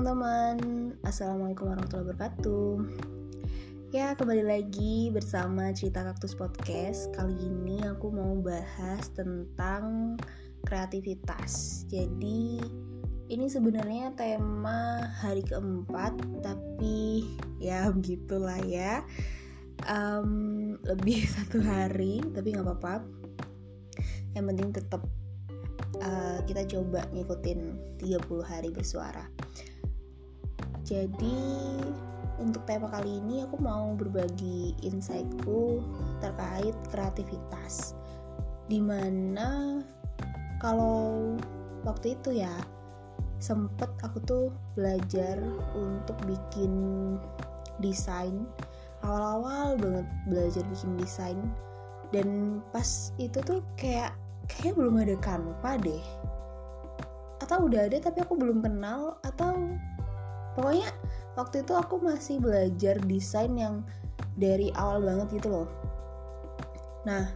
teman-teman, Assalamualaikum warahmatullahi wabarakatuh. Ya kembali lagi bersama Cerita Kaktus Podcast. Kali ini aku mau bahas tentang kreativitas. Jadi ini sebenarnya tema hari keempat Tapi ya begitulah ya. Um, Lebih satu hari tapi gak apa-apa. Yang penting tetap uh, kita coba ngikutin 30 hari bersuara. Jadi untuk tema kali ini aku mau berbagi insightku terkait kreativitas. Di mana kalau waktu itu ya sempet aku tuh belajar untuk bikin desain. Awal-awal banget belajar bikin desain. Dan pas itu tuh kayak kayaknya belum ada Canva deh. Atau udah ada tapi aku belum kenal atau pokoknya waktu itu aku masih belajar desain yang dari awal banget gitu loh. Nah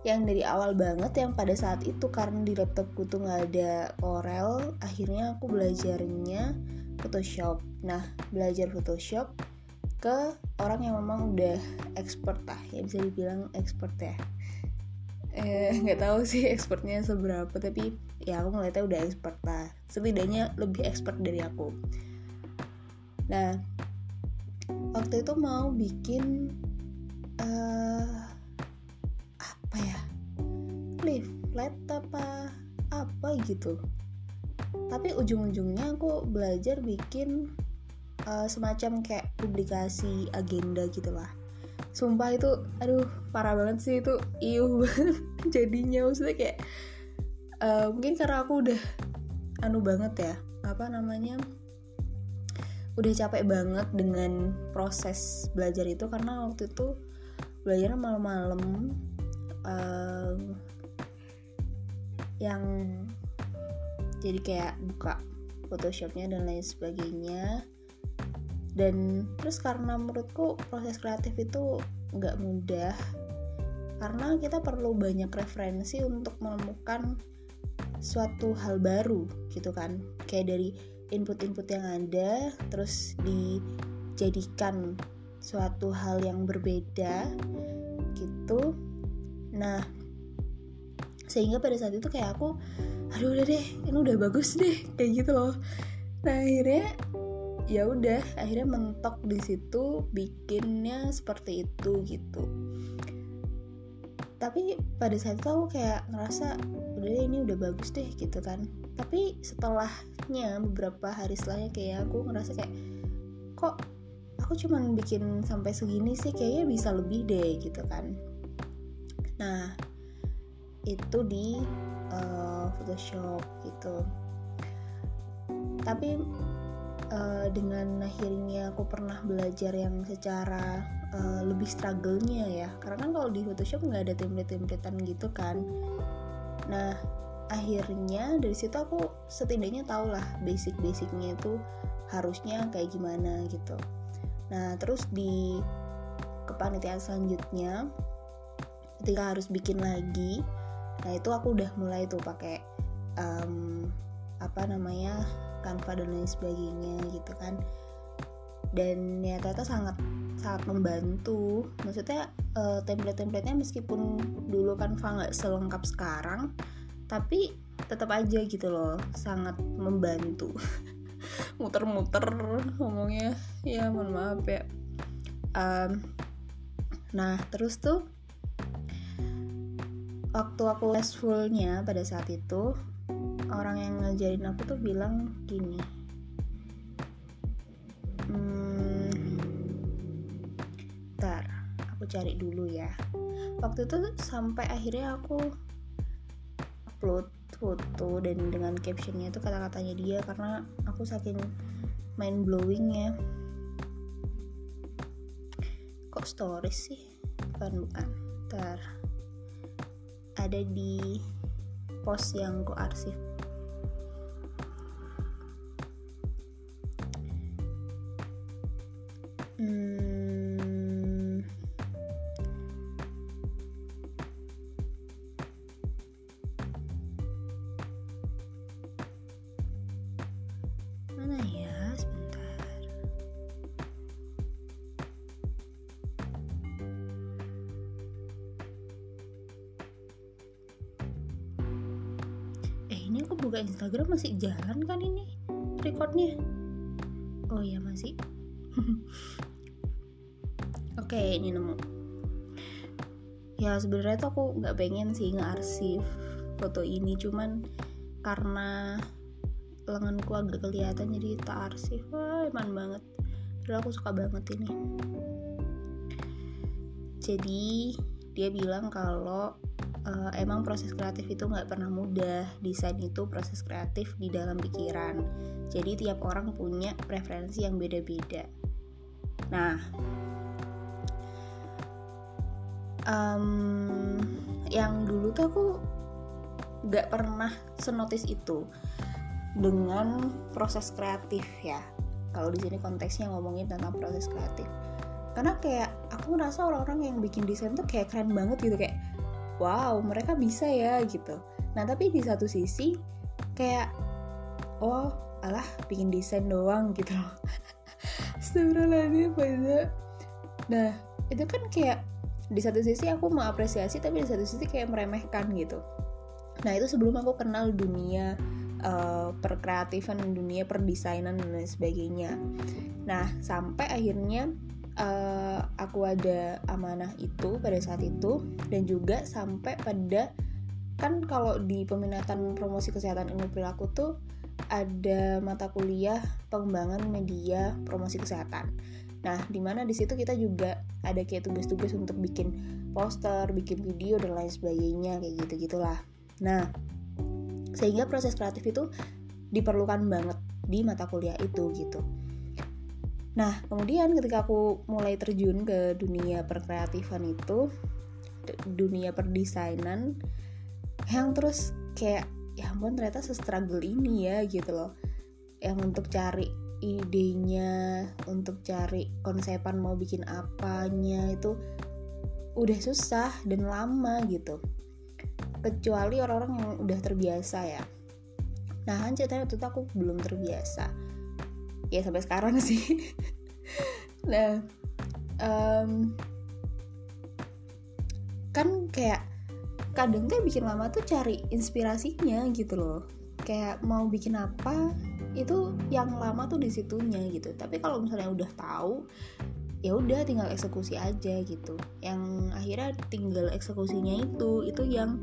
yang dari awal banget yang pada saat itu karena di laptopku tuh nggak ada Corel akhirnya aku belajarnya Photoshop. Nah belajar Photoshop ke orang yang memang udah expert lah ya bisa dibilang expert ya. Eh nggak tahu sih expertnya seberapa tapi ya aku ngeliatnya udah expert lah. Setidaknya lebih expert dari aku nah waktu itu mau bikin uh, apa ya? Leaflet apa apa gitu. Tapi ujung-ujungnya aku belajar bikin uh, semacam kayak publikasi agenda gitu lah sumpah itu aduh parah banget sih itu. Iuh jadinya. Maksudnya kayak uh, mungkin karena aku udah anu banget ya apa namanya udah capek banget dengan proses belajar itu karena waktu itu belajar malam-malam uh, yang jadi kayak buka Photoshopnya dan lain sebagainya. Dan terus karena menurutku proses kreatif itu nggak mudah karena kita perlu banyak referensi untuk menemukan suatu hal baru gitu kan. Kayak dari input-input yang ada terus dijadikan suatu hal yang berbeda gitu. Nah sehingga pada saat itu kayak aku aduh udah deh ini udah bagus deh kayak gitu loh. Nah akhirnya ya udah akhirnya mentok di situ bikinnya seperti itu gitu tapi pada saat itu aku kayak ngerasa udah ini udah bagus deh gitu kan. Tapi setelahnya beberapa hari setelahnya kayak aku ngerasa kayak kok aku cuman bikin sampai segini sih? Kayaknya bisa lebih deh gitu kan. Nah itu di uh, Photoshop gitu. Tapi uh, dengan akhirnya aku pernah belajar yang secara uh, lebih struggle-nya ya. Karena kan kalau di Photoshop nggak ada template-templatean gitu kan. Nah akhirnya dari situ aku setidaknya tau lah basic-basicnya itu harusnya kayak gimana gitu. Nah terus di kepanitiaan selanjutnya ketika harus bikin lagi nah itu aku udah mulai tuh pakai um, apa namanya Canva dan lain sebagainya gitu kan. Dan ya ternyata sangat sangat membantu. Maksudnya uh, template-templatenya meskipun dulu Canva nggak selengkap sekarang tapi tetap aja gitu loh sangat membantu. Muter-muter ngomongnya. Ya mohon maaf ya. Um, nah terus tuh waktu aku les fullnya pada saat itu orang yang ngajarin aku tuh bilang gini. Hmm, ntar aku cari dulu ya. Waktu itu sampai akhirnya aku upload foto dan dengan captionnya itu kata-katanya dia karena aku saking main blowing ya kok stories sih? Bukan bukan. Ntar ada di post yang ku arsip buka Instagram masih jalan kan ini recordnya? Oh iya masih. Oke ini nemu. Ya sebenarnya tuh aku nggak pengen sih nge-arsip foto ini cuman karena lenganku agak kelihatan jadi tak arsip wah eman banget. Padahal aku suka banget ini. Jadi dia bilang kalau uh, emang proses kreatif itu nggak pernah mudah. Desain itu proses kreatif di dalam pikiran. Jadi tiap orang punya preferensi yang beda-beda. Nah um, yang dulu tuh aku nggak pernah senotis itu dengan proses kreatif ya. Kalau di sini konteksnya ngomongin tentang proses kreatif. Karena kayak aku merasa orang-orang yang bikin desain tuh kayak keren banget gitu kayak wow mereka bisa ya gitu. Nah tapi di satu sisi kayak oh alah bikin desain doang gitu. Loh Astagfirullahaladzim Nah itu kan kayak di satu sisi aku mengapresiasi tapi di satu sisi kayak meremehkan gitu. Nah itu sebelum aku kenal dunia uh, perkreatifan dunia perdesainan dan lain sebagainya. Nah sampai akhirnya uh, aku ada amanah itu pada saat itu dan juga sampai pada kan kalau di peminatan promosi kesehatan ilmu perilaku tuh ada mata kuliah pengembangan media promosi kesehatan Nah, di mana di situ kita juga ada kayak tugas-tugas untuk bikin poster, bikin video dan lain sebagainya kayak gitu gitulah. Nah, sehingga proses kreatif itu diperlukan banget di mata kuliah itu gitu. Nah, kemudian ketika aku mulai terjun ke dunia perkreatifan itu, dunia perdesainan, yang terus kayak ya ampun ternyata se-struggle ini ya gitu loh. Yang untuk cari idenya untuk cari konsepan mau bikin apanya itu udah susah dan lama gitu. Kecuali orang-orang yang udah terbiasa ya. Nah kan ceritanya aku belum terbiasa ya sampai sekarang sih. Nah um, kan kayak kadang tuh bikin lama tuh cari inspirasinya gitu loh. Kayak mau bikin apa itu yang lama tuh di situnya gitu. Tapi kalau misalnya udah tahu ya udah tinggal eksekusi aja gitu. Yang akhirnya tinggal eksekusinya itu itu yang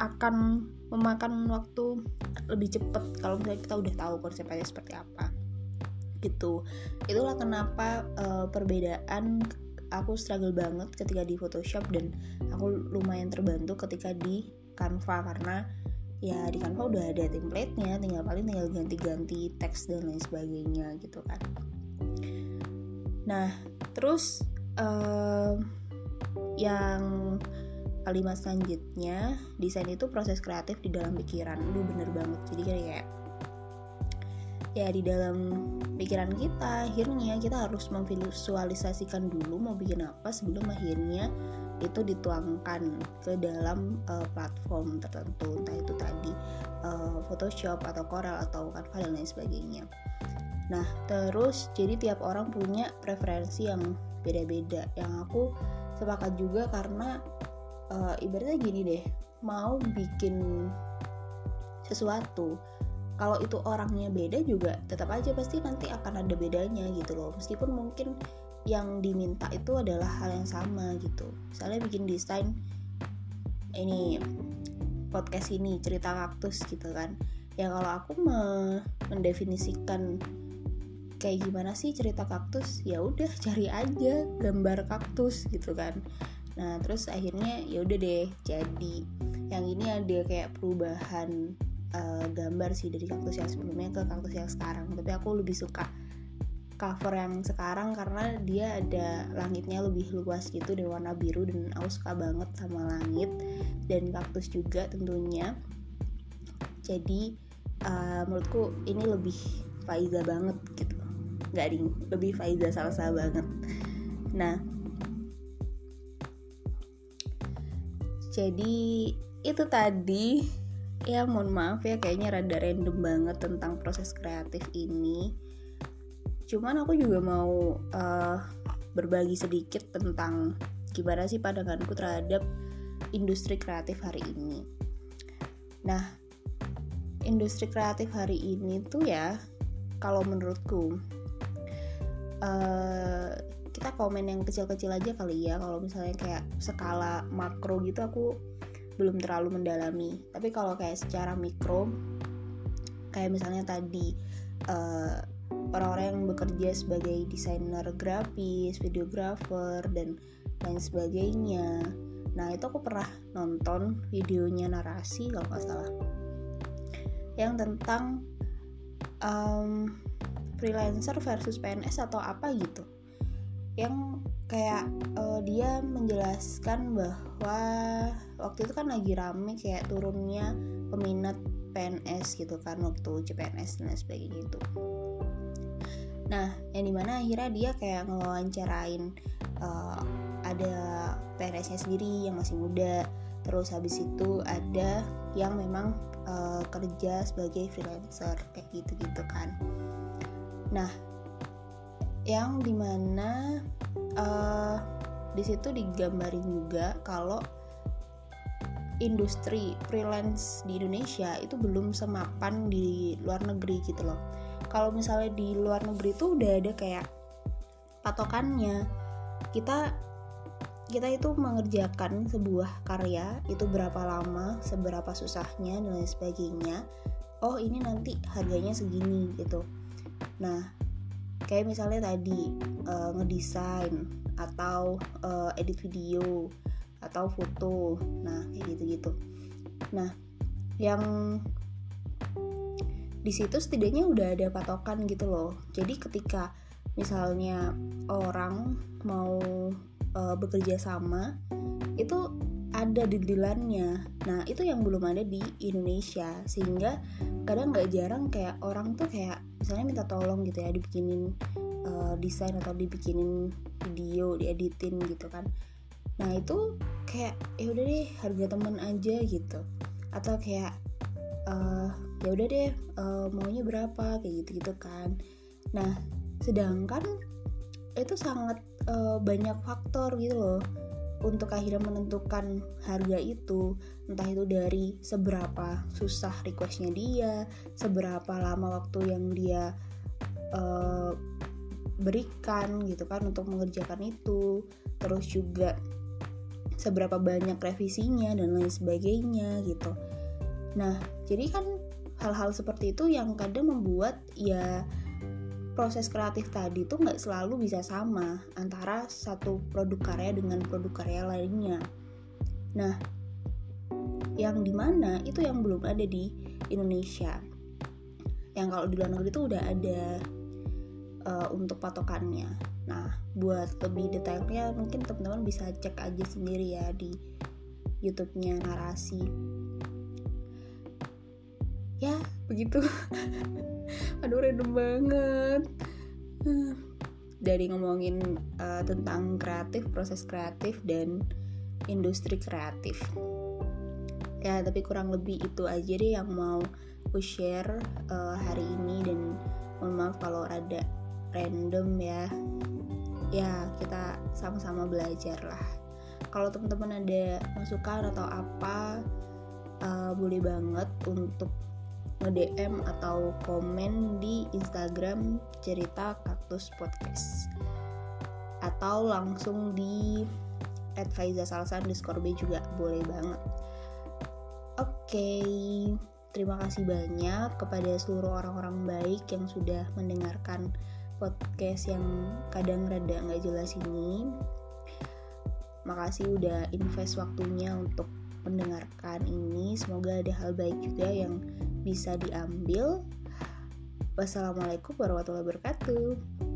akan memakan waktu lebih cepet kalau misalnya kita udah tahu konsepnya seperti apa gitu. Itulah kenapa uh, perbedaan aku struggle banget ketika di Photoshop dan aku lumayan terbantu ketika di Canva karena ya di Canva udah ada template-nya tinggal paling tinggal ganti-ganti teks dan lain sebagainya gitu kan. Nah terus uh, yang kalimat selanjutnya desain itu proses kreatif di dalam pikiran lu bener banget jadi kayak ya di dalam pikiran kita akhirnya kita harus memvisualisasikan dulu mau bikin apa sebelum akhirnya itu dituangkan ke dalam uh, platform tertentu entah itu tadi uh, Photoshop atau Corel atau Canva dan lain sebagainya. Nah terus jadi tiap orang punya preferensi yang beda-beda. Yang aku sepakat juga karena uh, ibaratnya gini deh, mau bikin sesuatu kalau itu orangnya beda juga tetap aja pasti nanti akan ada bedanya gitu loh. Meskipun mungkin yang diminta itu adalah hal yang sama gitu. Misalnya bikin desain ini podcast ini cerita kaktus gitu kan. Ya kalau aku me mendefinisikan kayak gimana sih cerita kaktus ya udah cari aja gambar kaktus gitu kan nah terus akhirnya ya udah deh jadi. Yang ini ada kayak perubahan uh, gambar sih dari kaktus yang sebelumnya ke kaktus yang sekarang. Tapi aku lebih suka cover yang sekarang karena dia ada langitnya lebih luas gitu dan warna biru dan aku suka banget sama langit dan kaktus juga tentunya. Jadi uh, menurutku ini lebih Faiza banget gitu. Nggak ding lebih Faiza salsa banget. Nah jadi itu tadi ya mohon maaf ya kayaknya rada random banget tentang proses kreatif ini cuman aku juga mau uh, berbagi sedikit tentang gimana sih pandanganku terhadap industri kreatif hari ini. Nah, industri kreatif hari ini tuh ya kalau menurutku uh, kita komen yang kecil-kecil aja kali ya. Kalau misalnya kayak skala makro gitu aku belum terlalu mendalami. Tapi kalau kayak secara mikro kayak misalnya tadi uh, orang-orang yang bekerja sebagai desainer grafis, videografer dan lain sebagainya. Nah itu aku pernah nonton videonya narasi kalau nggak salah. Yang tentang um, freelancer versus PNS atau apa gitu yang kayak uh, dia menjelaskan bahwa waktu itu kan lagi rame kayak turunnya peminat PNS gitu kan waktu CPNS dan sebagainya itu nah yang di mana akhirnya dia kayak ngewawancarain uh, ada PNS-nya sendiri yang masih muda. Terus habis itu ada yang memang uh, kerja sebagai freelancer kayak gitu-gitu kan. Nah yang di mana uh, di situ digambarin juga kalau industri freelance di Indonesia itu belum semapan di luar negeri gitu loh. Kalau misalnya di luar negeri itu udah ada kayak patokannya. Kita kita itu mengerjakan sebuah karya itu berapa lama, seberapa susahnya dan lain sebagainya. Oh, ini nanti harganya segini gitu. Nah, kayak misalnya tadi uh, ngedesain atau uh, edit video atau foto. Nah, kayak gitu-gitu. Nah, yang di situ setidaknya udah ada patokan gitu loh. Jadi ketika misalnya orang mau uh, bekerja sama itu ada deadline-nya. Nah, itu yang belum ada di Indonesia sehingga kadang nggak jarang kayak orang tuh kayak misalnya minta tolong gitu ya dibikinin uh, desain atau dibikinin video, dieditin gitu kan. Nah, itu kayak ya udah deh harga temen aja gitu. Atau kayak uh, ya udah deh uh, maunya berapa kayak gitu-gitu kan. Nah, sedangkan itu sangat uh, banyak faktor gitu loh untuk akhirnya menentukan harga itu entah itu dari seberapa susah requestnya dia seberapa lama waktu yang dia uh, berikan gitu kan untuk mengerjakan itu terus juga seberapa banyak revisinya dan lain sebagainya gitu. Nah jadi kan hal-hal seperti itu yang kadang membuat ya proses kreatif tadi tuh nggak selalu bisa sama antara satu produk karya dengan produk karya lainnya. Nah, yang di mana itu yang belum ada di Indonesia. Yang kalau di luar negeri itu udah ada uh, untuk patokannya. Nah, buat lebih detailnya mungkin teman-teman bisa cek aja sendiri ya di YouTube-nya narasi. Ya, begitu. aduh random banget. Dari ngomongin uh, tentang kreatif proses kreatif dan industri kreatif. Ya tapi kurang lebih itu aja deh yang mau aku share uh, hari ini dan mohon maaf kalau ada random ya. Ya kita sama-sama belajar lah. Kalau teman-teman ada masukan atau apa uh, boleh banget untuk nge-DM atau komen di Instagram cerita kaktus podcast. Atau langsung di advisor salsa underscore B juga boleh banget. Oke okay. terima kasih banyak kepada seluruh orang-orang baik yang sudah mendengarkan podcast yang kadang rada nggak jelas ini. Makasih udah invest waktunya untuk mendengarkan ini. Semoga ada hal baik juga yang bisa diambil. Wassalamualaikum warahmatullahi wabarakatuh.